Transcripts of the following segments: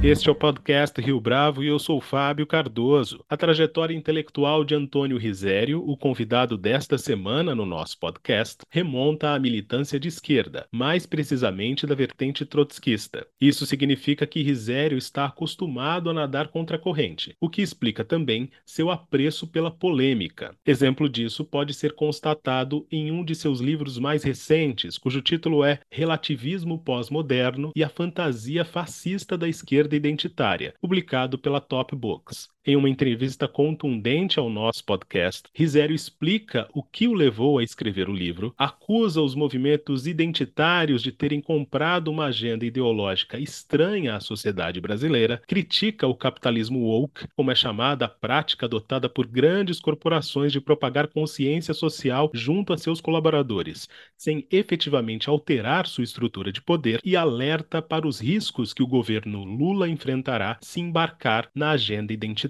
Este é o podcast Rio Bravo e eu sou Fábio Cardoso. A trajetória intelectual de Antônio Risério, o convidado desta semana no nosso podcast, remonta à militância de esquerda, mais precisamente da vertente trotskista. Isso significa que Risério está acostumado a nadar contra a corrente, o que explica também seu apreço pela polêmica. Exemplo disso pode ser constatado em um de seus livros mais recentes, cujo título é Relativismo Pós-Moderno e a Fantasia Fascista da Esquerda identitária, publicado pela Top Books. Em uma entrevista contundente ao nosso podcast, Risério explica o que o levou a escrever o livro, acusa os movimentos identitários de terem comprado uma agenda ideológica estranha à sociedade brasileira, critica o capitalismo woke, como é chamada a prática adotada por grandes corporações de propagar consciência social junto a seus colaboradores, sem efetivamente alterar sua estrutura de poder, e alerta para os riscos que o governo Lula enfrentará se embarcar na agenda identitária.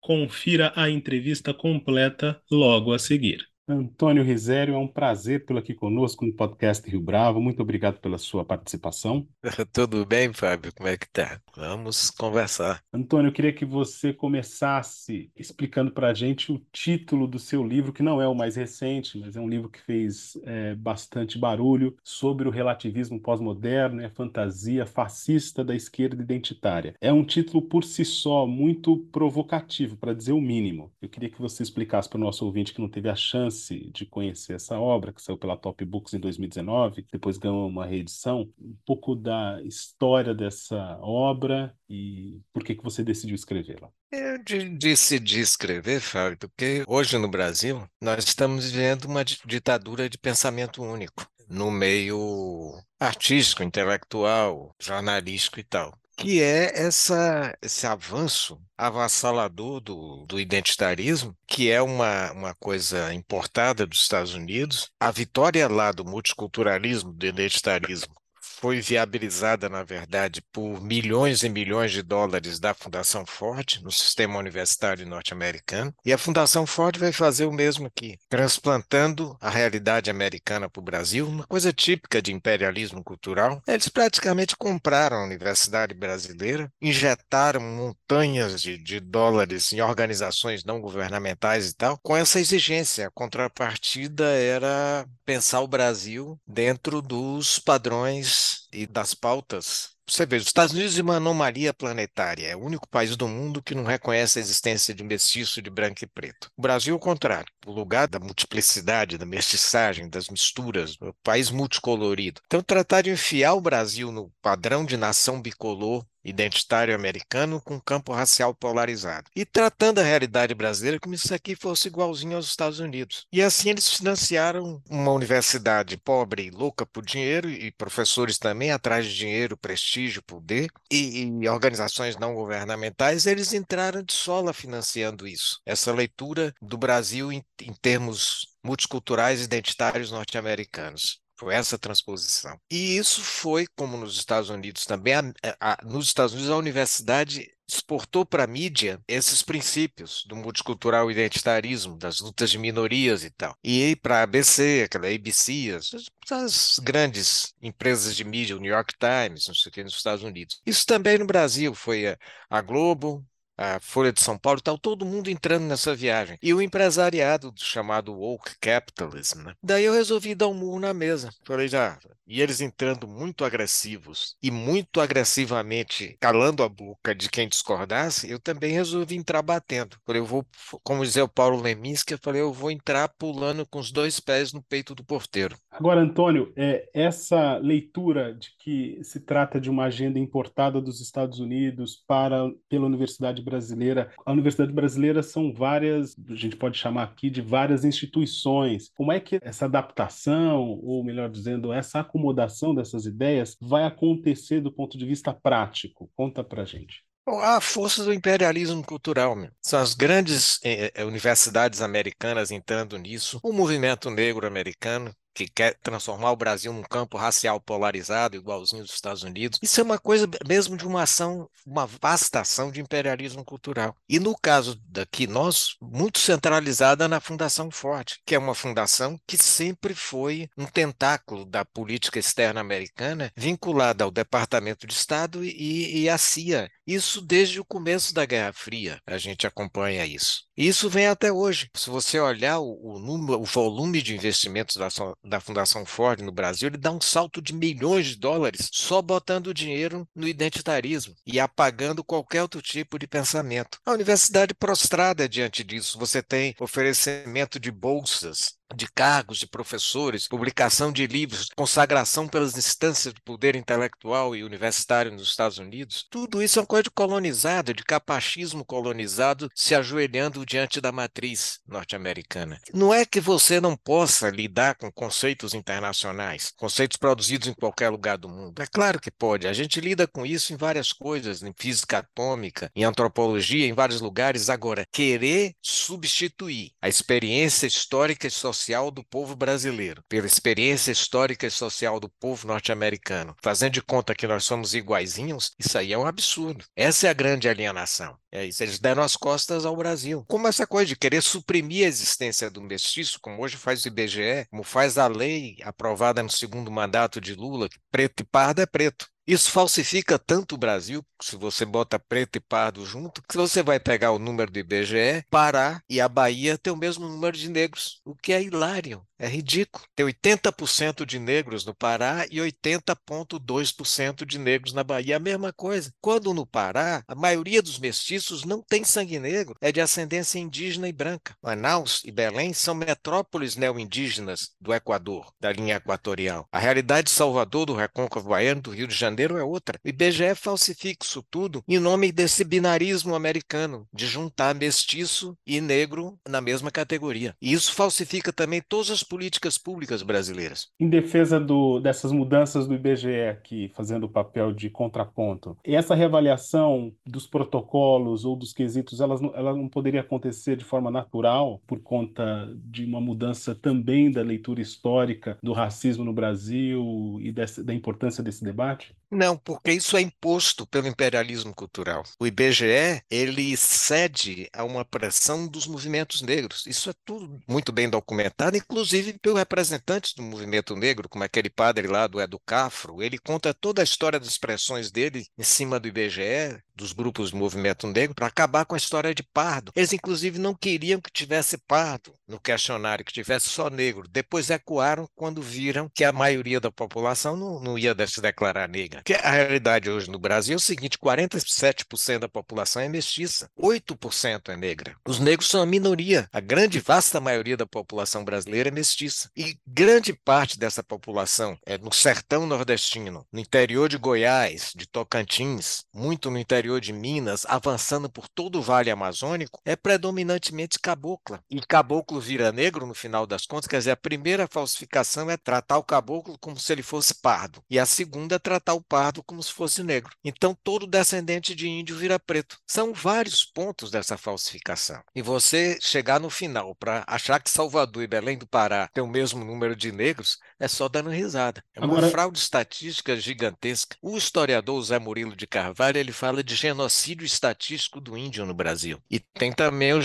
Confira a entrevista completa logo a seguir. Antônio Risério, é um prazer tê-lo aqui conosco no podcast Rio Bravo. Muito obrigado pela sua participação. Tudo bem, Fábio? Como é que tá? Vamos conversar. Antônio, eu queria que você começasse explicando para a gente o título do seu livro, que não é o mais recente, mas é um livro que fez é, bastante barulho, sobre o relativismo pós-moderno e a fantasia fascista da esquerda identitária. É um título por si só muito provocativo, para dizer o mínimo. Eu queria que você explicasse para o nosso ouvinte que não teve a chance chance de conhecer essa obra, que saiu pela Top Books em 2019, depois ganhou uma reedição, um pouco da história dessa obra e por que, que você decidiu escrevê-la. Eu decidi escrever, Fábio, porque hoje no Brasil nós estamos vivendo uma ditadura de pensamento único no meio artístico, intelectual, jornalístico e tal que é essa, esse avanço avassalador do, do identitarismo, que é uma, uma coisa importada dos Estados Unidos. A vitória lá do multiculturalismo, do identitarismo, foi viabilizada, na verdade, por milhões e milhões de dólares da Fundação Ford no sistema universitário norte-americano. E a Fundação Ford vai fazer o mesmo aqui, transplantando a realidade americana para o Brasil, uma coisa típica de imperialismo cultural. Eles praticamente compraram a Universidade Brasileira, injetaram montanhas de, de dólares em organizações não governamentais e tal, com essa exigência. A contrapartida era pensar o Brasil dentro dos padrões e das pautas. Você vê, os Estados Unidos é uma anomalia planetária, é o único país do mundo que não reconhece a existência de mestiço de branco e preto. O Brasil, ao contrário, o lugar da multiplicidade, da mestiçagem, das misturas, o país multicolorido. Então, tratar de enfiar o Brasil no padrão de nação bicolor identitário americano com campo racial polarizado. E tratando a realidade brasileira como se isso aqui fosse igualzinho aos Estados Unidos. E assim eles financiaram uma universidade pobre e louca por dinheiro, e professores também atrás de dinheiro, prestígio, poder, e, e organizações não governamentais, eles entraram de sola financiando isso. Essa leitura do Brasil em, em termos multiculturais identitários norte-americanos essa transposição. E isso foi, como nos Estados Unidos também, a, a, nos Estados Unidos a universidade exportou para a mídia esses princípios do multicultural identitarismo, das lutas de minorias e tal. E para a ABC, aquela ABC, as, as, grandes empresas de mídia, o New York Times, não sei o que, nos Estados Unidos. Isso também no Brasil, foi a, a Globo, a Folha de São Paulo tal, todo mundo entrando nessa viagem. E o empresariado chamado woke capitalism, né? Daí eu resolvi dar um murro na mesa. Falei, já, e eles entrando muito agressivos e muito agressivamente calando a boca de quem discordasse, eu também resolvi entrar batendo. Falei, eu vou, como dizia o Paulo Leminski, eu falei, eu vou entrar pulando com os dois pés no peito do porteiro. Agora, Antônio, é, essa leitura de que se trata de uma agenda importada dos Estados Unidos para pela Universidade brasileira. A Universidade brasileira são várias, a gente pode chamar aqui de várias instituições. Como é que essa adaptação, ou melhor dizendo, essa acomodação dessas ideias vai acontecer do ponto de vista prático? Conta pra gente. A força do imperialismo cultural, meu. são as grandes eh, eh, universidades americanas entrando nisso, o movimento negro americano, que quer transformar o Brasil num campo racial polarizado, igualzinho dos Estados Unidos. Isso é uma coisa mesmo de uma ação, uma vasta ação de imperialismo cultural. E no caso daqui, nós, muito centralizada na Fundação Ford, que é uma fundação que sempre foi um tentáculo da política externa americana, vinculada ao Departamento de Estado e, e à CIA Isso desde o começo da Guerra Fria, a gente acompanha isso. Isso vem até hoje. Se você olhar o, o número, o volume de investimentos da, da Fundação Ford no Brasil, ele dá um salto de milhões de dólares só botando dinheiro no identitarismo e apagando qualquer outro tipo de pensamento. A universidade prostrada diante disso. Você tem oferecimento de bolsas de cargos de professores, publicação de livros, consagração pelas instâncias do poder intelectual e universitário nos Estados Unidos, tudo isso é uma coisa de colonizado, de capachismo colonizado se ajoelhando diante da matriz norte-americana. Não é que você não possa lidar com conceitos internacionais, conceitos produzidos em qualquer lugar do mundo. É claro que pode. A gente lida com isso em várias coisas, em física atômica, em antropologia, em vários lugares. Agora, querer substituir a experiência histórica e social social do povo brasileiro, pela experiência histórica e social do povo norte-americano, fazendo de conta que nós somos iguaizinhos, isso aí é um absurdo. Essa é a grande alienação. É isso, eles deram as costas ao Brasil. Como essa coisa de querer suprimir a existência do mestiço, como hoje faz o IBGE, como faz a lei aprovada no segundo mandato de Lula, que preto e pardo é preto. Isso falsifica tanto o Brasil, se você bota preto e pardo junto, que você vai pegar o número do IBGE, Pará e a Bahia tem o mesmo número de negros, o que é hilário. É ridículo. Tem 80% de negros no Pará e 80,2% de negros na Bahia. A mesma coisa. Quando no Pará, a maioria dos mestiços não tem sangue negro, é de ascendência indígena e branca. Manaus e Belém são metrópoles neo-indígenas do Equador, da linha equatorial. A realidade de Salvador, do Recôncavo Baiano, do Rio de Janeiro é outra. O IBGE falsifica isso tudo em nome desse binarismo americano, de juntar mestiço e negro na mesma categoria. E isso falsifica também todas as políticas públicas brasileiras. Em defesa do, dessas mudanças do IBGE aqui, fazendo o papel de contraponto, essa reavaliação dos protocolos ou dos quesitos, elas, ela não poderia acontecer de forma natural por conta de uma mudança também da leitura histórica do racismo no Brasil e da importância desse debate? Não, porque isso é imposto pelo imperialismo cultural. O IBGE, ele cede a uma pressão dos movimentos negros. Isso é tudo muito bem documentado, inclusive pelos representantes do movimento negro, como aquele padre lá do Educafro. Ele conta toda a história das pressões dele em cima do IBGE, dos grupos do movimento negro para acabar com a história de pardo. Eles, inclusive, não queriam que tivesse pardo no questionário, que tivesse só negro. Depois ecoaram quando viram que a maioria da população não, não ia se declarar negra. Que a realidade hoje no Brasil é o seguinte: 47% da população é mestiça, 8% é negra. Os negros são a minoria. A grande, vasta maioria da população brasileira é mestiça. E grande parte dessa população é no sertão nordestino, no interior de Goiás, de Tocantins, muito no interior interior de Minas, avançando por todo o Vale Amazônico, é predominantemente cabocla. E caboclo vira negro, no final das contas, quer dizer, a primeira falsificação é tratar o caboclo como se ele fosse pardo, e a segunda é tratar o pardo como se fosse negro. Então, todo descendente de índio vira preto. São vários pontos dessa falsificação. E você chegar no final para achar que Salvador e Belém do Pará têm o mesmo número de negros, é só dando risada. É uma Agora... fraude estatística gigantesca. O historiador Zé Murilo de Carvalho, ele fala de genocídio estatístico do índio no Brasil. E tem também o,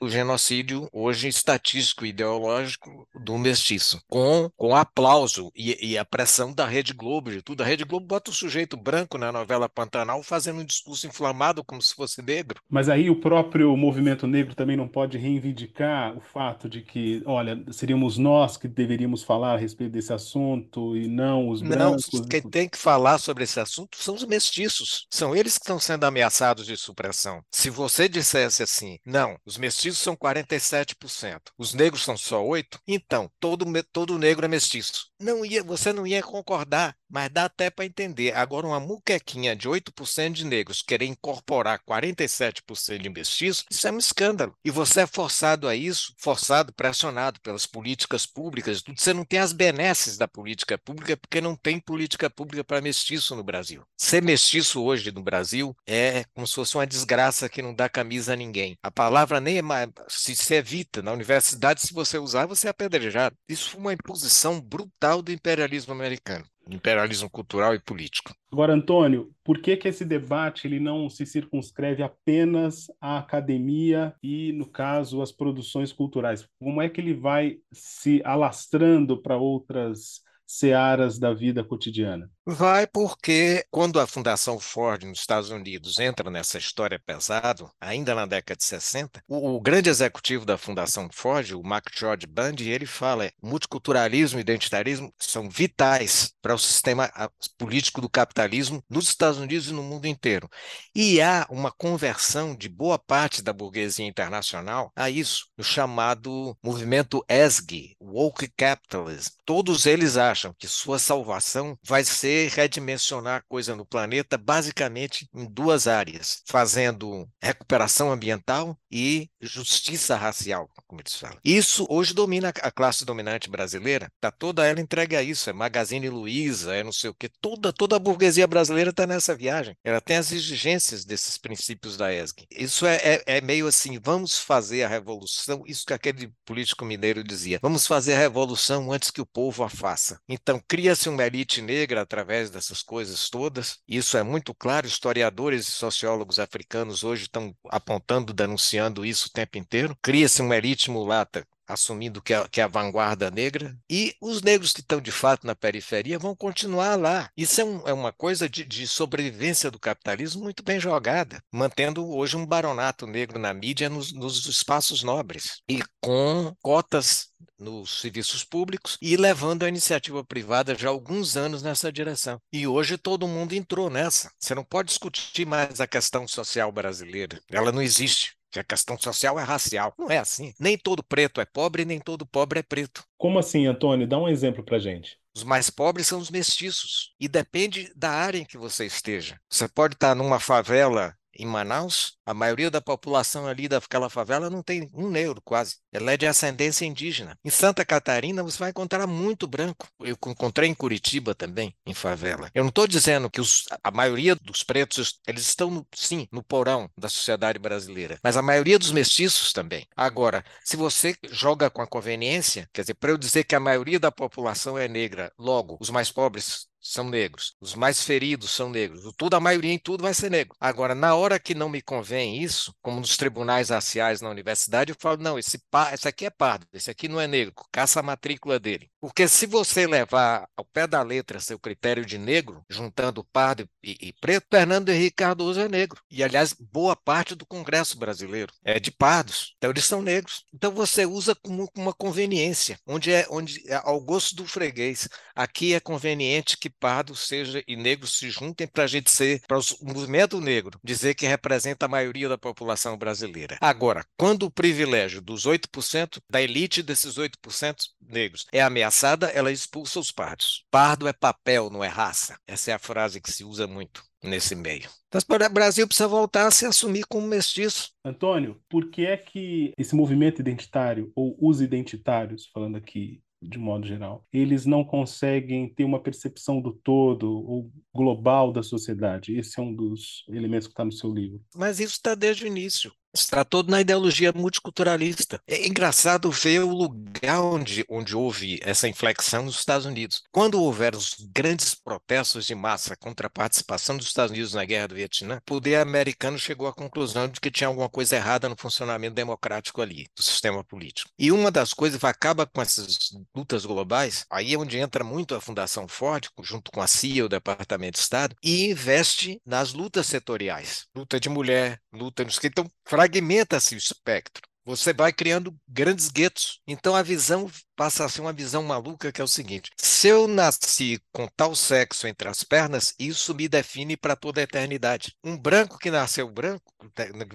o genocídio hoje estatístico ideológico do mestiço, com, com aplauso e, e, a pressão da Rede Globo de tudo. A Rede Globo bota o sujeito branco na novela Pantanal fazendo um discurso inflamado como se fosse negro. Mas aí o próprio movimento negro também não pode reivindicar o fato de que, olha, seríamos nós que deveríamos falar a respeito desse assunto e não os brancos. Não, quem tem que falar sobre esse assunto são os mestiços. São eles que estão sendo ameaçados de supressão. Se você dissesse assim, não, os mestiços são 47%, os negros são só 8%, então todo, todo negro é mestiço. Não ia, você não ia concordar, mas dá até para entender. Agora, uma muquequinha de 8% de negros querer incorporar 47% de mestiços, isso é um escândalo. E você é forçado a isso, forçado, pressionado pelas políticas públicas, você não tem as benesses da política pública, porque não tem política pública para mestiço no Brasil. Ser mestiço hoje no Brasil é como se fosse uma desgraça que não dá camisa a ninguém. A palavra nem é mais, se, se evita. Na universidade, se você usar, você é apedrejado. Isso foi uma imposição brutal do imperialismo americano imperialismo cultural e político. Agora, Antônio, por que que esse debate ele não se circunscreve apenas à academia e, no caso, às produções culturais? Como é que ele vai se alastrando para outras searas da vida cotidiana? Vai porque quando a Fundação Ford nos Estados Unidos entra nessa história pesado, ainda na década de 60, o, o grande executivo da Fundação Ford, o Mark George Bundy, ele fala: multiculturalismo e identitarismo são vitais para o sistema político do capitalismo nos Estados Unidos e no mundo inteiro. E há uma conversão de boa parte da burguesia internacional a isso, no chamado movimento ESG, Woke Capitalism. Todos eles acham que sua salvação vai ser redimensionar coisa no planeta basicamente em duas áreas, fazendo recuperação ambiental e justiça racial, como eles falam. Isso hoje domina a classe dominante brasileira, está toda ela entregue a isso, é Magazine Luiza, é não sei o quê, toda, toda a burguesia brasileira está nessa viagem. Ela tem as exigências desses princípios da ESG. Isso é, é, é meio assim, vamos fazer a revolução, isso que aquele político mineiro dizia, vamos fazer a revolução antes que o povo a faça. Então, cria-se uma elite negra através dessas coisas todas. Isso é muito claro, historiadores e sociólogos africanos hoje estão apontando, denunciando isso o tempo inteiro. Cria-se uma elite mulata assumindo que é, que é a vanguarda negra, e os negros que estão de fato na periferia vão continuar lá. Isso é, um, é uma coisa de, de, sobrevivência do capitalismo muito bem jogada, mantendo hoje um baronato negro na mídia nos, nos espaços nobres e com cotas nos serviços públicos e levando a iniciativa privada já há alguns anos nessa direção. E hoje todo mundo entrou nessa. Você não pode discutir mais a questão social brasileira. Ela não existe que a questão social é racial. Não é assim. Nem todo preto é pobre, nem todo pobre é preto. Como assim, Antônio? Dá um exemplo para gente. Os mais pobres são os mestiços. E depende da área em que você esteja. Você pode estar numa favela em Manaus, a maioria da população ali daquela favela não tem um negro quase. Ela é de ascendência indígena. Em Santa Catarina você vai encontrar muito branco. Eu encontrei em Curitiba também, em favela. Eu não estou dizendo que os, a maioria dos pretos, eles estão, sim, no porão da sociedade brasileira, mas a maioria dos mestiços também. Agora, se você joga com a conveniência, quer dizer, para eu dizer que a maioria da população é negra, logo, os mais pobres são negros. Os mais feridos são negros. Tudo, a maioria em tudo vai ser negro. Agora, na hora que não me convém isso, como nos tribunais raciais na universidade, eu falo, não, esse, esse aqui é pardo, esse aqui não é negro, caça a matrícula dele. Porque se você levar ao pé da letra seu critério de negro, juntando pardo e, e preto, Fernando Henrique Cardoso é negro. E, aliás, boa parte do Congresso brasileiro é de pardos. Então, eles são negros. Então, você usa como uma conveniência, onde é, onde é ao gosto do freguês. Aqui é conveniente que pardo seja e negro se juntem para a gente ser, para o movimento negro, dizer que representa a maioria da população brasileira. Agora, quando o privilégio dos 8%, da elite desses 8% negros, é ameaçada, ela expulsa os pardos. Pardo é papel, não é raça. Essa é a frase que se usa muito nesse meio. Então, o Brasil precisa voltar a se assumir como mestiço. Antônio, por que é que esse movimento identitário, ou os identitários, falando aqui de modo geral. Eles não conseguem ter uma percepção do todo ou global da sociedade. Esse é um dos elementos que está no seu livro. Mas isso está desde o início. Está todo na ideologia multiculturalista. É engraçado ver o lugar onde, onde houve essa inflexão nos Estados Unidos. Quando houveram os grandes protestos de massa contra a participação dos Estados Unidos na Guerra do Vietnã, o poder americano chegou à conclusão de que tinha alguma coisa errada no funcionamento democrático ali, do sistema político. E uma das coisas que acaba com essas lutas globais, aí é onde entra muito a Fundação Ford, junto com a CIA, o Departamento de Estado, e investe nas lutas setoriais. Luta de mulher, luta nos que então fragmenta-se o espectro. Você vai criando grandes guetos. Então a visão passa a ser uma visão maluca que é o seguinte: se eu nasci com tal sexo entre as pernas, isso me define para toda a eternidade. Um branco que nasceu branco,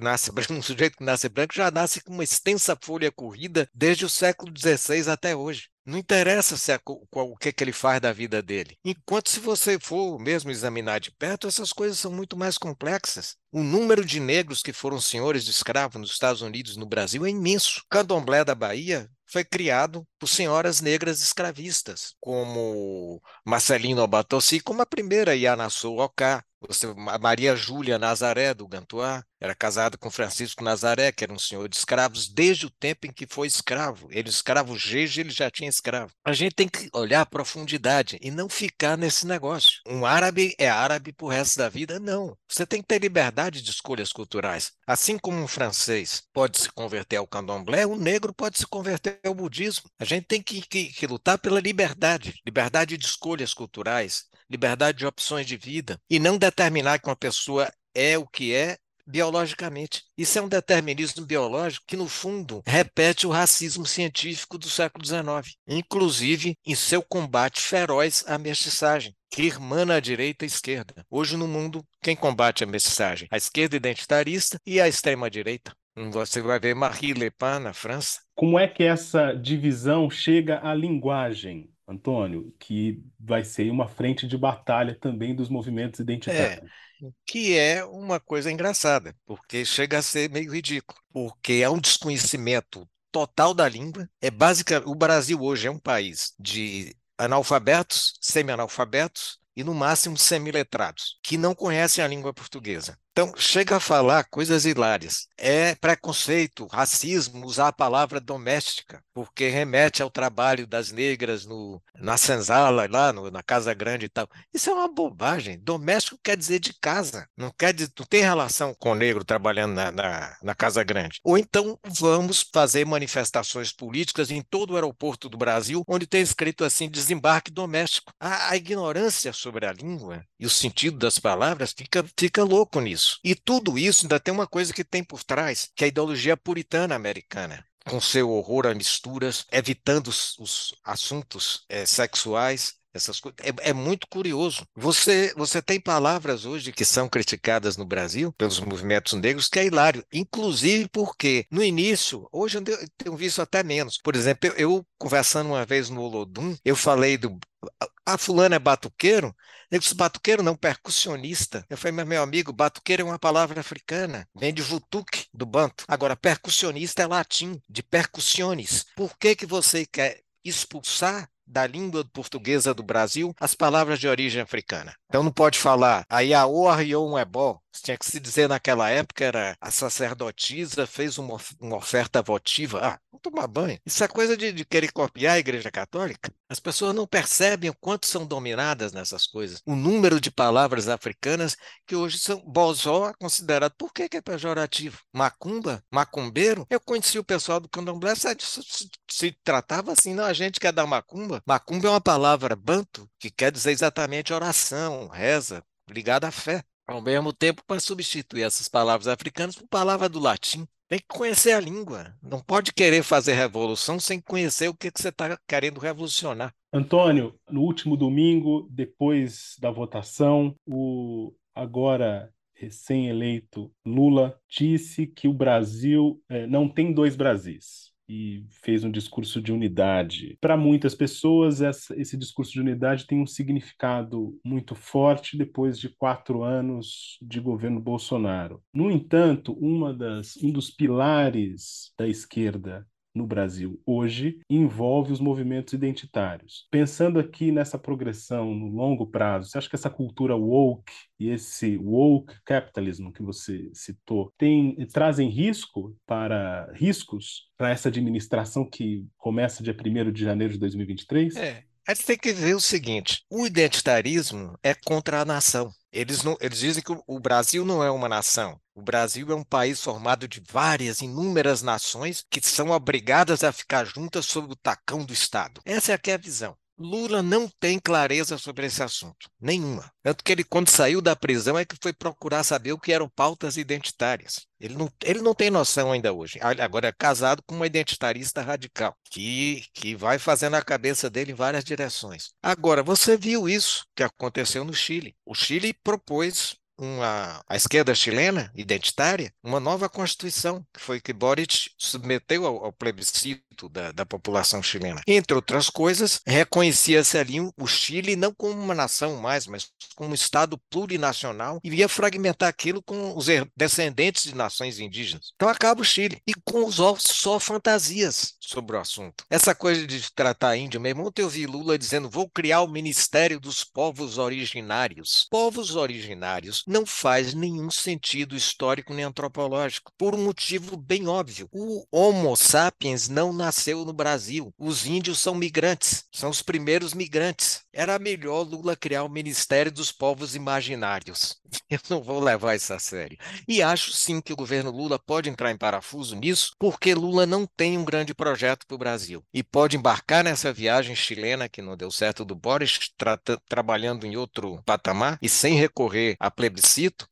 nasce branco, um sujeito que nasce branco já nasce com uma extensa folha corrida desde o século XVI até hoje. Não interessa se é, o que, que ele faz da vida dele. Enquanto se você for mesmo examinar de perto, essas coisas são muito mais complexas. O número de negros que foram senhores de escravos nos Estados Unidos e no Brasil é imenso. Candomblé da Bahia foi criado por senhoras negras escravistas, como Marcelino Obatossi, como a primeira Yanassou Oká, Maria Júlia Nazaré do Gantuá, era casado com Francisco Nazaré, que era um senhor de escravos, desde o tempo em que foi escravo. Ele, escravo Gege, ele já tinha escravo. A gente tem que olhar a profundidade e não ficar nesse negócio. Um árabe é árabe pro resto da vida? Não. Você tem que ter liberdade de escolhas culturais. Assim como um francês pode se converter ao candomblé, o um negro pode se converter ao budismo. A gente tem que, que, que lutar pela liberdade, liberdade de escolhas culturais, liberdade de opções de vida, e não determinar que uma pessoa é o que é biologicamente. Isso é um determinismo biológico que, no fundo, repete o racismo científico do século XIX, inclusive em seu combate feroz à mestiçagem, que irmana a direita e a esquerda. Hoje, no mundo, quem combate a mestiçagem? A esquerda identitarista e a extrema-direita. Você vai ver Marie Le Pen na França. Como é que essa divisão chega à linguagem? Antônio, que vai ser uma frente de batalha também dos movimentos identitários. É, que é uma coisa engraçada, porque chega a ser meio ridículo, porque é um desconhecimento total da língua. É básica, o Brasil hoje é um país de analfabetos, semi-analfabetos e no máximo semiletrados, que não conhecem a língua portuguesa. Então, chega a falar coisas hilárias. É preconceito, racismo usar a palavra doméstica, porque remete ao trabalho das negras no, na senzala, lá no, na Casa Grande e tal. Isso é uma bobagem. Doméstico quer dizer de casa, não quer não tem relação com o negro trabalhando na, na, na Casa Grande. Ou então vamos fazer manifestações políticas em todo o aeroporto do Brasil, onde tem escrito assim, desembarque doméstico. A, a ignorância sobre a língua e o sentido das palavras fica, fica louco nisso isso. E tudo isso ainda tem uma coisa que tem por trás, que é a ideologia puritana americana com seu horror a misturas, evitando os, os assuntos é, sexuais, essas coisas. É, é, muito curioso. Você, você tem palavras hoje que são criticadas no Brasil pelos movimentos negros que é hilário. Inclusive porque, no início, hoje eu tenho visto até menos. Por exemplo, eu, eu conversando uma vez no Olodum, eu falei do. A fulana é batuqueiro? Eu disse, batuqueiro não, percussionista. Eu falei, mas meu amigo, batuqueiro é uma palavra africana, vem de vutuk, do banto. Agora, percussionista é latim, de percussiones. Por que, que você quer expulsar da língua portuguesa do Brasil as palavras de origem africana. Então não pode falar Ayaô Arriou um ebó. Tinha que se dizer naquela época era a sacerdotisa fez uma, uma oferta votiva. Ah, vamos tomar banho. Isso é coisa de, de, querer copiar a Igreja Católica. As pessoas não percebem o quanto são dominadas nessas coisas. O número de palavras africanas que hoje são bozó considerado. Por que, que é pejorativo? Macumba? Macumbeiro? Eu conheci o pessoal do candomblé, se, se, se tratava assim, não, a gente quer dar macumba. Macumba é uma palavra banto que quer dizer exatamente oração, reza, ligada à fé. Ao mesmo tempo, para substituir essas palavras africanas por palavra do latim. Tem que conhecer a língua. Não pode querer fazer revolução sem conhecer o que, você está querendo revolucionar. Antônio, no último domingo, depois da votação, o agora recém-eleito Lula disse que o Brasil é, não tem dois Brasis e fez um discurso de unidade. Para muitas pessoas, essa, esse discurso de unidade tem um significado muito forte depois de quatro anos de governo Bolsonaro. No entanto, uma das, um dos pilares da esquerda no Brasil hoje envolve os movimentos identitários. Pensando aqui nessa progressão no longo prazo, você acha que essa cultura woke e esse woke capitalism que você citou tem trazem risco para riscos para essa administração que começa dia 1 de janeiro de 2023? É. A gente tem que ver o seguinte: o identitarismo é contra a nação. Eles, não, eles dizem que o Brasil não é uma nação. O Brasil é um país formado de várias, inúmeras nações que são obrigadas a ficar juntas sob o tacão do Estado. Essa é, que é a visão. Lula não tem clareza sobre esse assunto, nenhuma. Tanto que ele, quando saiu da prisão, é que foi procurar saber o que eram pautas identitárias. Ele não, ele não tem noção ainda hoje. Agora é casado com uma identitarista radical, que, que vai fazendo a cabeça dele em várias direções. Agora, você viu isso que aconteceu no Chile. O Chile propôs uma, a esquerda chilena, identitária, uma nova constituição, que foi que Boric submeteu ao, ao plebiscito da, da, população chilena. Entre outras coisas, reconhecia-se ali o Chile não como uma nação mais, mas como um Estado plurinacional e ia fragmentar aquilo com os descendentes de nações indígenas. Então acaba o Chile. E com só fantasias sobre o assunto. Essa coisa de tratar índio, meu irmão, ontem eu vi Lula dizendo: vou criar o Ministério dos Povos Originários. Povos originários não faz nenhum sentido histórico nem antropológico, por um motivo bem óbvio. O Homo sapiens não nasceu no Brasil. Os índios são migrantes, são os primeiros migrantes. Era melhor Lula criar o Ministério dos Povos Imaginários. Eu não vou levar isso a sério. E acho sim que o governo Lula pode entrar em parafuso nisso, porque Lula não tem um grande projeto para o Brasil. E pode embarcar nessa viagem chilena que não deu certo do Boris, tra trabalhando em outro patamar e sem recorrer a plebiscito,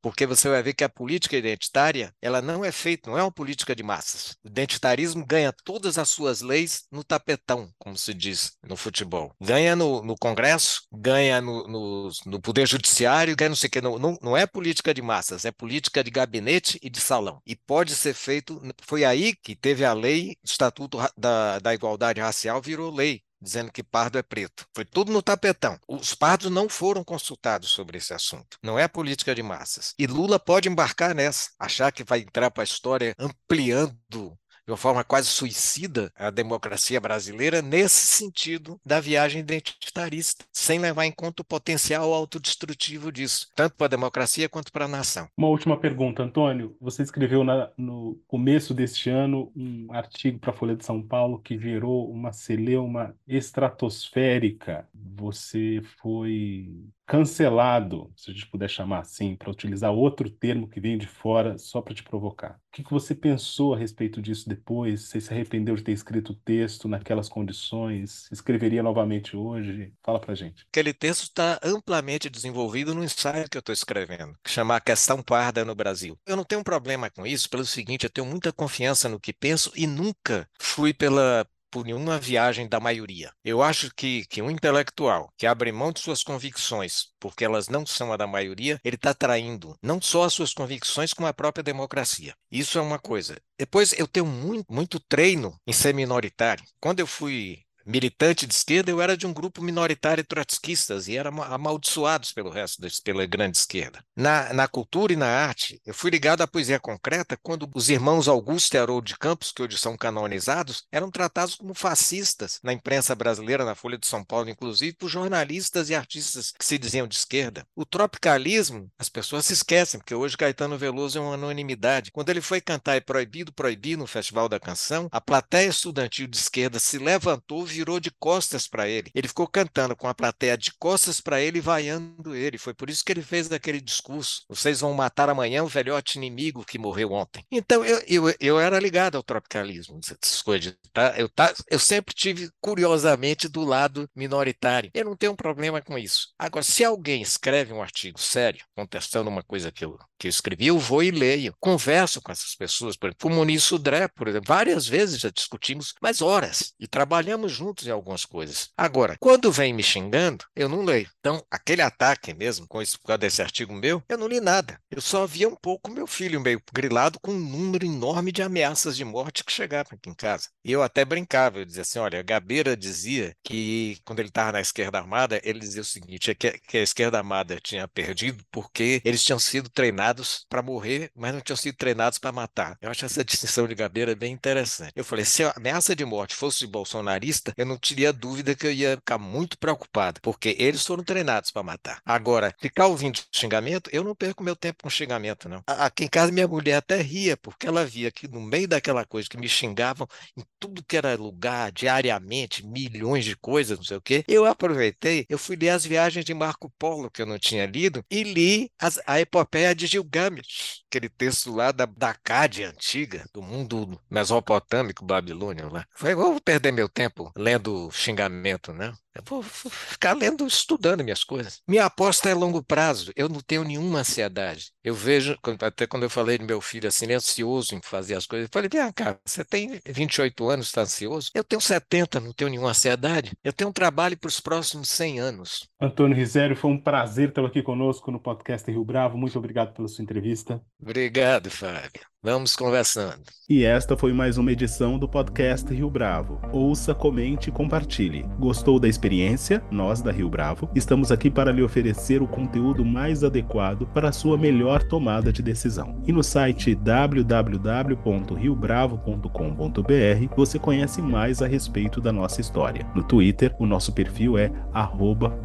porque você vai ver que a política identitária ela não é feita, não é uma política de massas. O identitarismo ganha todas as suas leis no tapetão, como se diz no futebol. Ganha no, no Congresso, ganha no, no, no, Poder Judiciário, ganha não sei o que. Não, não, não é política de massas, é política de gabinete e de salão. E pode ser feito. Foi aí que teve a lei, o Estatuto da, da Igualdade Racial virou lei dizendo que pardo é preto. Foi tudo no tapetão. Os pardos não foram consultados sobre esse assunto. Não é política de massas. E Lula pode embarcar nessa, achar que vai entrar para a história ampliando de uma forma quase suicida a democracia brasileira nesse sentido da viagem identitarista, sem levar em conta o potencial autodestrutivo disso, tanto para a democracia quanto para a nação. Uma última pergunta, Antônio. Você escreveu na, no começo deste ano um artigo para a Folha de São Paulo que gerou uma celeuma estratosférica. Você foi cancelado, se a gente puder chamar assim, para utilizar outro termo que vem de fora só para te provocar. O que, que você pensou a respeito disso depois? Você se arrependeu de ter escrito o texto naquelas condições? Escreveria novamente hoje? Fala para gente. Aquele texto está amplamente desenvolvido no ensaio que eu estou escrevendo, que chama A Questão Parda no Brasil. Eu não tenho um problema com isso, pelo seguinte, eu tenho muita confiança no que penso e nunca fui pela por nenhuma viagem da maioria. Eu acho que, que um intelectual que abre mão de suas convicções porque elas não são a da maioria, ele está traindo não só as suas convicções, como a própria democracia. Isso é uma coisa. Depois, eu tenho muito, muito treino em ser minoritário. Quando eu fui militante de esquerda, eu era de um grupo minoritário trotskistas e era amaldiçoados pelo resto, pela grande esquerda. Na, na cultura e na arte, eu fui ligado à poesia concreta quando os irmãos Augusto e Haroldo de Campos, que hoje são canonizados, eram tratados como fascistas na imprensa brasileira, na Folha de São Paulo, inclusive, por jornalistas e artistas que se diziam de esquerda. O tropicalismo, as pessoas se esquecem, porque hoje Caetano Veloso é uma anonimidade. Quando ele foi cantar e Proibido, Proibido no Festival da Canção, a plateia estudantil de esquerda se levantou, virou de costas para ele. Ele ficou cantando com a plateia de costas para ele e vaiando ele. Foi por isso que ele fez aquele discurso. Vocês vão matar amanhã o velhote inimigo que morreu ontem. Então eu, eu, eu era ligado ao tropicalismo, essas coisas. Tá? Eu, tá, eu sempre tive, curiosamente, do lado minoritário. Eu não tenho um problema com isso. Agora, se alguém escreve um artigo sério, contestando uma coisa que eu, que eu escrevi, eu vou e leio. Converso com essas pessoas. Por exemplo, o Muniz Sudré, por exemplo, várias vezes já discutimos, mas horas. E trabalhamos juntos em algumas coisas. Agora, quando vem me xingando, eu não leio. Então, aquele ataque mesmo, com isso, por causa desse artigo meu, eu não li nada. Eu só via um pouco meu filho meio grilado com um número enorme de ameaças de morte que chegavam aqui em casa. E eu até brincava, eu dizia assim, olha, Gabeira dizia que quando ele estava na esquerda armada, ele dizia o seguinte, é que a esquerda armada tinha perdido porque eles tinham sido treinados para morrer, mas não tinham sido treinados para matar. Eu acho essa distinção de Gabeira bem interessante. Eu falei, se a ameaça de morte fosse bolsonarista, eu não teria dúvida que eu ia ficar muito preocupado, porque eles foram treinados para matar. Agora, ficar ouvindo xingamento, eu não perco meu tempo com xingamento, não. Aqui em casa, minha mulher até ria, porque ela via que no meio daquela coisa que me xingavam em tudo que era lugar, diariamente, milhões de coisas, não sei o quê, eu aproveitei, eu fui ler as viagens de Marco Polo, que eu não tinha lido, e li as, a epopeia de Gilgamesh, aquele texto lá da, da Cádia antiga, do mundo mesopotâmico babilônio lá. Falei, vou perder meu tempo lendo xingamento, né? Eu vou ficar lendo, estudando minhas coisas. Minha aposta é longo prazo. Eu não tenho nenhuma ansiedade. Eu vejo, até quando eu falei de meu filho assim, ele é ansioso em fazer as coisas. Eu falei, vem cá, você tem 28 anos, está ansioso? Eu tenho 70, não tenho nenhuma ansiedade. Eu tenho um trabalho para os próximos 100 anos. Antônio Rizério, foi um prazer tê-lo aqui conosco no podcast Rio Bravo. Muito obrigado pela sua entrevista. Obrigado, Fábio. Vamos conversando. E esta foi mais uma edição do podcast Rio Bravo. Ouça, comente e compartilhe. Gostou da experiência? Nós da Rio Bravo estamos aqui para lhe oferecer o conteúdo mais adequado para a sua melhor tomada de decisão. E no site www.riobravo.com.br você conhece mais a respeito da nossa história. No Twitter, o nosso perfil é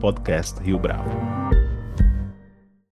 @podcastriobravo.